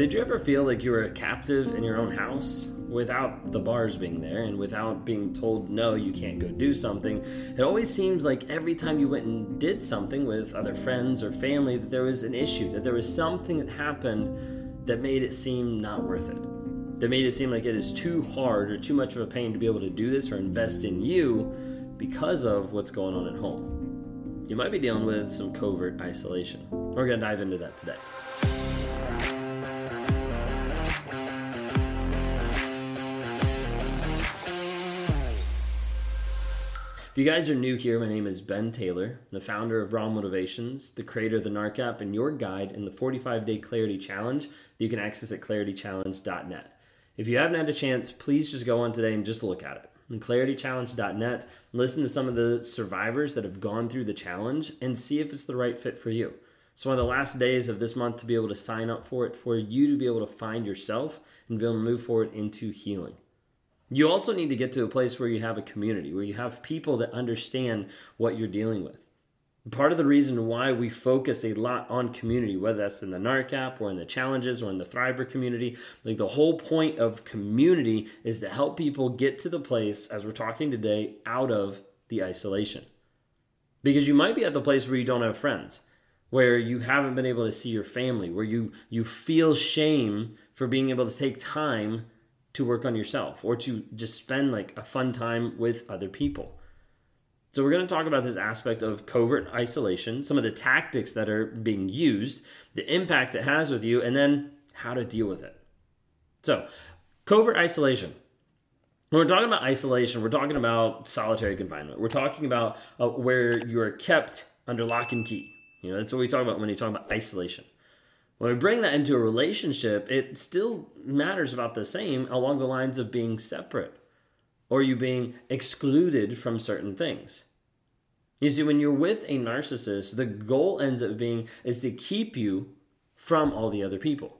Did you ever feel like you were a captive in your own house without the bars being there and without being told, no, you can't go do something? It always seems like every time you went and did something with other friends or family, that there was an issue, that there was something that happened that made it seem not worth it. That made it seem like it is too hard or too much of a pain to be able to do this or invest in you because of what's going on at home. You might be dealing with some covert isolation. We're going to dive into that today. If you guys are new here, my name is Ben Taylor, the founder of Raw Motivations, the creator of the NARC app, and your guide in the 45 day Clarity Challenge that you can access at claritychallenge.net. If you haven't had a chance, please just go on today and just look at it. On claritychallenge.net, listen to some of the survivors that have gone through the challenge and see if it's the right fit for you. So, one of the last days of this month to be able to sign up for it, for you to be able to find yourself and be able to move forward into healing. You also need to get to a place where you have a community, where you have people that understand what you're dealing with. Part of the reason why we focus a lot on community, whether that's in the NARC app or in the challenges or in the Thriver community, like the whole point of community is to help people get to the place, as we're talking today, out of the isolation. Because you might be at the place where you don't have friends, where you haven't been able to see your family, where you, you feel shame for being able to take time to work on yourself or to just spend like a fun time with other people. So, we're going to talk about this aspect of covert isolation, some of the tactics that are being used, the impact it has with you, and then how to deal with it. So, covert isolation. When we're talking about isolation, we're talking about solitary confinement. We're talking about uh, where you are kept under lock and key. You know, that's what we talk about when you talk about isolation. When we bring that into a relationship, it still matters about the same along the lines of being separate or you being excluded from certain things. You see, when you're with a narcissist, the goal ends up being is to keep you from all the other people.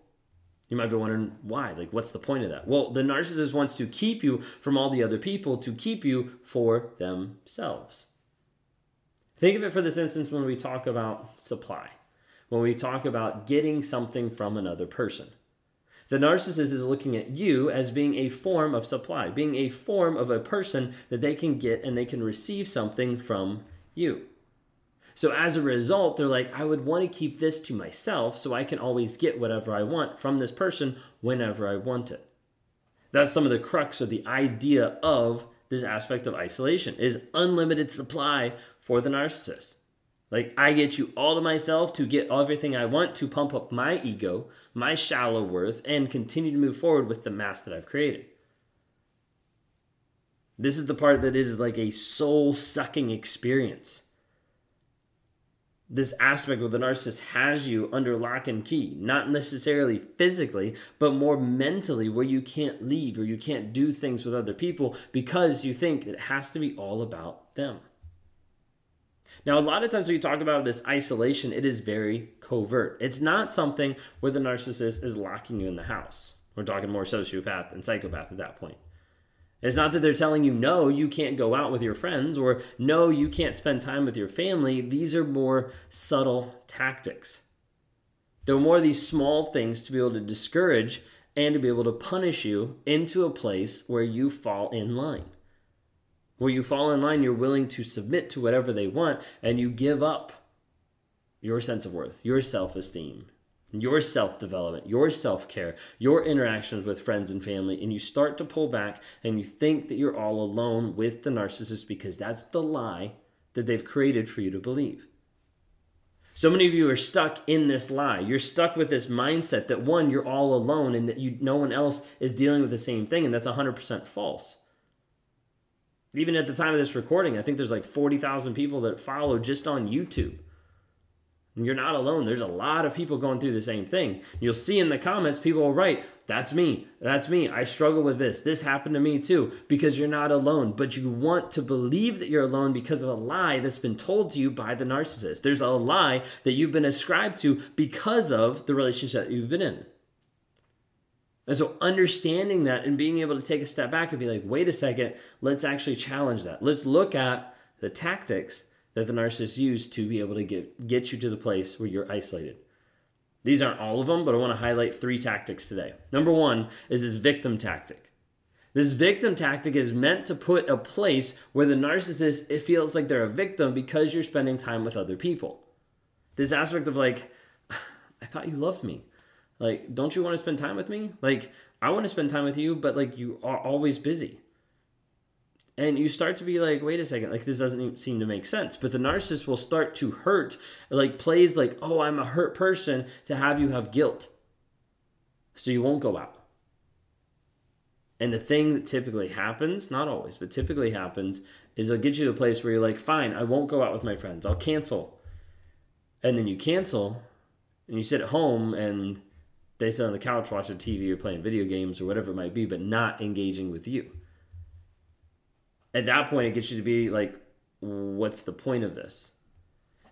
You might be wondering why. Like, what's the point of that? Well, the narcissist wants to keep you from all the other people to keep you for themselves. Think of it for this instance when we talk about supply when we talk about getting something from another person. The narcissist is looking at you as being a form of supply, being a form of a person that they can get and they can receive something from you. So as a result, they're like, I would want to keep this to myself so I can always get whatever I want from this person whenever I want it. That's some of the crux or the idea of this aspect of isolation is unlimited supply for the narcissist. Like, I get you all to myself to get everything I want to pump up my ego, my shallow worth, and continue to move forward with the mass that I've created. This is the part that is like a soul sucking experience. This aspect of the narcissist has you under lock and key, not necessarily physically, but more mentally, where you can't leave or you can't do things with other people because you think it has to be all about them. Now, a lot of times when you talk about this isolation, it is very covert. It's not something where the narcissist is locking you in the house. We're talking more sociopath and psychopath at that point. It's not that they're telling you, no, you can't go out with your friends, or no, you can't spend time with your family. These are more subtle tactics. They're more of these small things to be able to discourage and to be able to punish you into a place where you fall in line. Where you fall in line, you're willing to submit to whatever they want, and you give up your sense of worth, your self esteem, your self development, your self care, your interactions with friends and family, and you start to pull back and you think that you're all alone with the narcissist because that's the lie that they've created for you to believe. So many of you are stuck in this lie. You're stuck with this mindset that one, you're all alone and that you, no one else is dealing with the same thing, and that's 100% false even at the time of this recording, I think there's like 40,000 people that follow just on YouTube. And you're not alone. There's a lot of people going through the same thing. You'll see in the comments, people will write, That's me. That's me. I struggle with this. This happened to me too. Because you're not alone. But you want to believe that you're alone because of a lie that's been told to you by the narcissist. There's a lie that you've been ascribed to because of the relationship that you've been in. And so understanding that and being able to take a step back and be like, wait a second, let's actually challenge that. Let's look at the tactics that the narcissist use to be able to get, get you to the place where you're isolated. These aren't all of them, but I want to highlight three tactics today. Number one is this victim tactic. This victim tactic is meant to put a place where the narcissist it feels like they're a victim because you're spending time with other people. This aspect of like, I thought you loved me. Like, don't you want to spend time with me? Like, I want to spend time with you, but like you are always busy. And you start to be like, wait a second, like this doesn't seem to make sense. But the narcissist will start to hurt, like plays like, oh, I'm a hurt person to have you have guilt. So you won't go out. And the thing that typically happens, not always, but typically happens, is they'll get you to a place where you're like, fine, I won't go out with my friends. I'll cancel. And then you cancel and you sit at home and they sit on the couch watching TV or playing video games or whatever it might be, but not engaging with you. At that point, it gets you to be like, what's the point of this?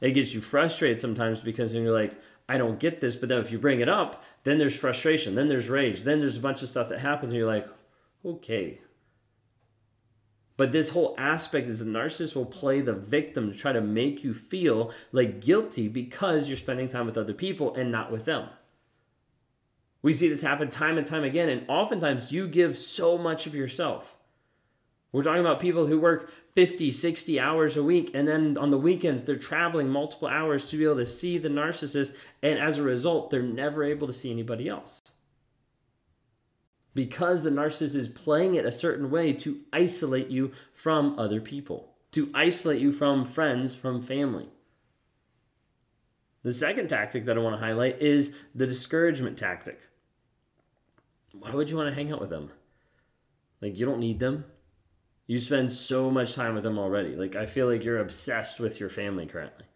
It gets you frustrated sometimes because then you're like, I don't get this. But then if you bring it up, then there's frustration, then there's rage, then there's a bunch of stuff that happens, and you're like, okay. But this whole aspect is the narcissist will play the victim to try to make you feel like guilty because you're spending time with other people and not with them. We see this happen time and time again, and oftentimes you give so much of yourself. We're talking about people who work 50, 60 hours a week, and then on the weekends, they're traveling multiple hours to be able to see the narcissist, and as a result, they're never able to see anybody else. Because the narcissist is playing it a certain way to isolate you from other people, to isolate you from friends, from family. The second tactic that I want to highlight is the discouragement tactic why would you want to hang out with them? Like, you don't need them. You spend so much time with them already. Like, I feel like you're obsessed with your family currently.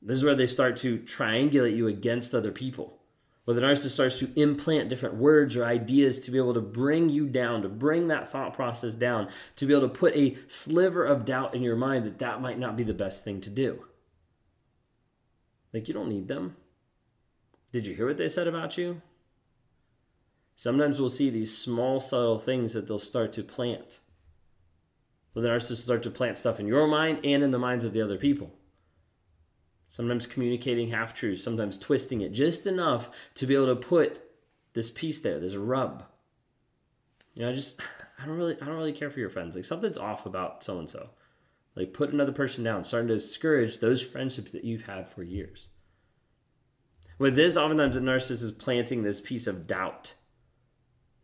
This is where they start to triangulate you against other people. Where the narcissist starts to implant different words or ideas to be able to bring you down, to bring that thought process down, to be able to put a sliver of doubt in your mind that that might not be the best thing to do. Like, you don't need them. Did you hear what they said about you? Sometimes we'll see these small, subtle things that they'll start to plant. Well, the narcissist start to plant stuff in your mind and in the minds of the other people. Sometimes communicating half truths, sometimes twisting it just enough to be able to put this piece there. A rub. You know, I just I don't really I don't really care for your friends. Like something's off about so and so. Like put another person down, starting to discourage those friendships that you've had for years. With this, oftentimes the narcissist is planting this piece of doubt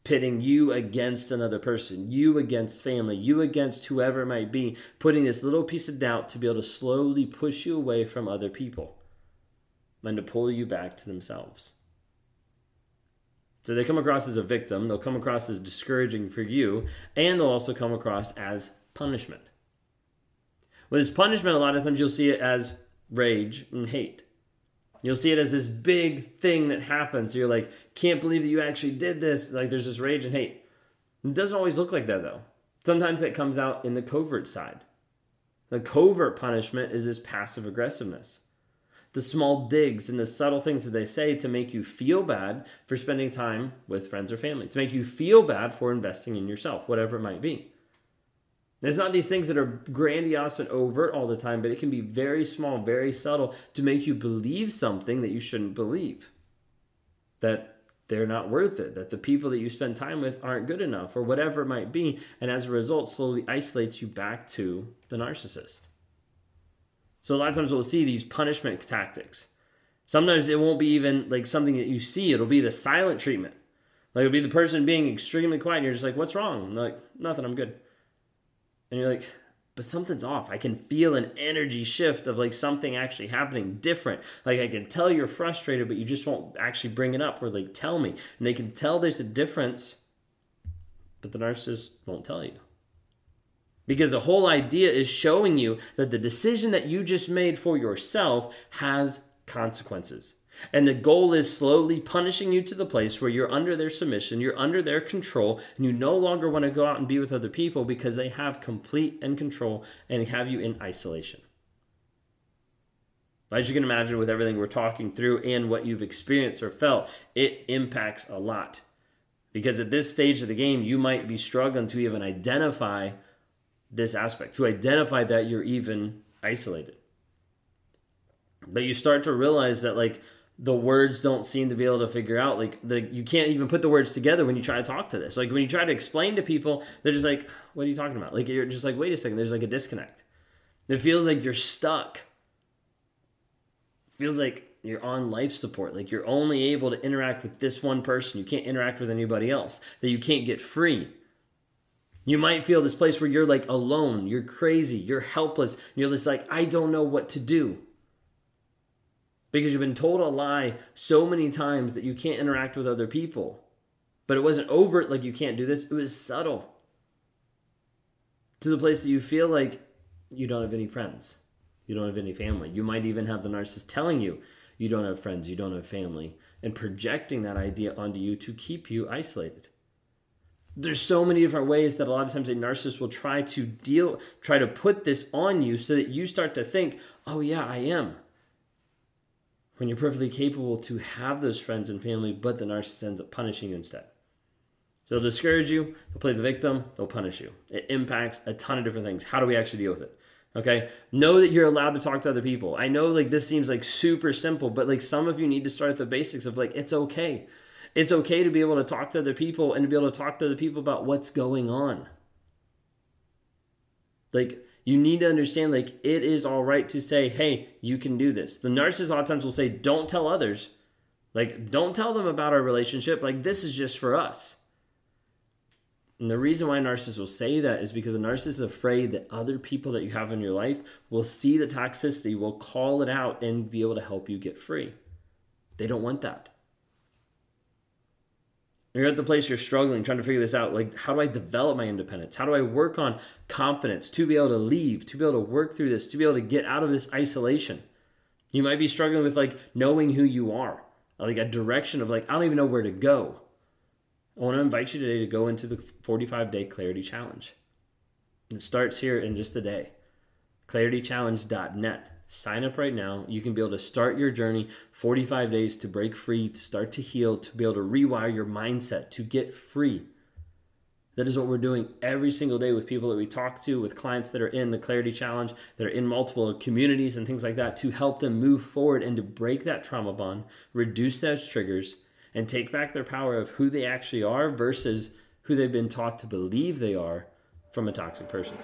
pitting you against another person, you against family, you against whoever it might be, putting this little piece of doubt to be able to slowly push you away from other people and to pull you back to themselves. So they come across as a victim, they'll come across as discouraging for you, and they'll also come across as punishment. With this punishment, a lot of times you'll see it as rage and hate. You'll see it as this big thing that happens. So you're like, can't believe that you actually did this. Like there's this rage and hate. It doesn't always look like that though. Sometimes it comes out in the covert side. The covert punishment is this passive aggressiveness. The small digs and the subtle things that they say to make you feel bad for spending time with friends or family, to make you feel bad for investing in yourself, whatever it might be. It's not these things that are grandiose and overt all the time, but it can be very small, very subtle to make you believe something that you shouldn't believe. That they're not worth it, that the people that you spend time with aren't good enough, or whatever it might be, and as a result, slowly isolates you back to the narcissist. So, a lot of times we'll see these punishment tactics. Sometimes it won't be even like something that you see, it'll be the silent treatment. Like, it'll be the person being extremely quiet, and you're just like, What's wrong? Like, Nothing, I'm good and you're like but something's off. I can feel an energy shift of like something actually happening different. Like I can tell you're frustrated, but you just won't actually bring it up or like tell me. And they can tell there's a difference, but the narcissist won't tell you. Because the whole idea is showing you that the decision that you just made for yourself has consequences. And the goal is slowly punishing you to the place where you're under their submission, you're under their control, and you no longer want to go out and be with other people because they have complete and control and have you in isolation. As you can imagine, with everything we're talking through and what you've experienced or felt, it impacts a lot. Because at this stage of the game, you might be struggling to even identify this aspect, to identify that you're even isolated. But you start to realize that, like, the words don't seem to be able to figure out like the you can't even put the words together when you try to talk to this. Like when you try to explain to people they're just like what are you talking about? Like you're just like wait a second there's like a disconnect. It feels like you're stuck. Feels like you're on life support like you're only able to interact with this one person. You can't interact with anybody else that you can't get free. You might feel this place where you're like alone you're crazy you're helpless you're just like i don't know what to do because you've been told a lie so many times that you can't interact with other people. But it wasn't overt, like you can't do this, it was subtle. To the place that you feel like you don't have any friends, you don't have any family. You might even have the narcissist telling you you don't have friends, you don't have family, and projecting that idea onto you to keep you isolated. There's so many different ways that a lot of times a narcissist will try to deal, try to put this on you so that you start to think, oh, yeah, I am when you're perfectly capable to have those friends and family, but the narcissist ends up punishing you instead. So they'll discourage you, they'll play the victim, they'll punish you. It impacts a ton of different things. How do we actually deal with it? Okay. Know that you're allowed to talk to other people. I know like this seems like super simple, but like some of you need to start at the basics of like it's okay. It's okay to be able to talk to other people and to be able to talk to other people about what's going on. Like you need to understand like it is all right to say, hey, you can do this. The narcissist a lot of times will say, don't tell others. Like, don't tell them about our relationship. Like, this is just for us. And the reason why narcissists will say that is because a narcissist is afraid that other people that you have in your life will see the toxicity, will call it out, and be able to help you get free. They don't want that you're at the place you're struggling, trying to figure this out. Like, how do I develop my independence? How do I work on confidence to be able to leave, to be able to work through this, to be able to get out of this isolation? You might be struggling with like knowing who you are, like a direction of like, I don't even know where to go. I want to invite you today to go into the 45 day clarity challenge. It starts here in just a day. claritychallenge.net. Sign up right now. You can be able to start your journey 45 days to break free, to start to heal, to be able to rewire your mindset, to get free. That is what we're doing every single day with people that we talk to, with clients that are in the Clarity Challenge, that are in multiple communities and things like that, to help them move forward and to break that trauma bond, reduce those triggers, and take back their power of who they actually are versus who they've been taught to believe they are from a toxic person.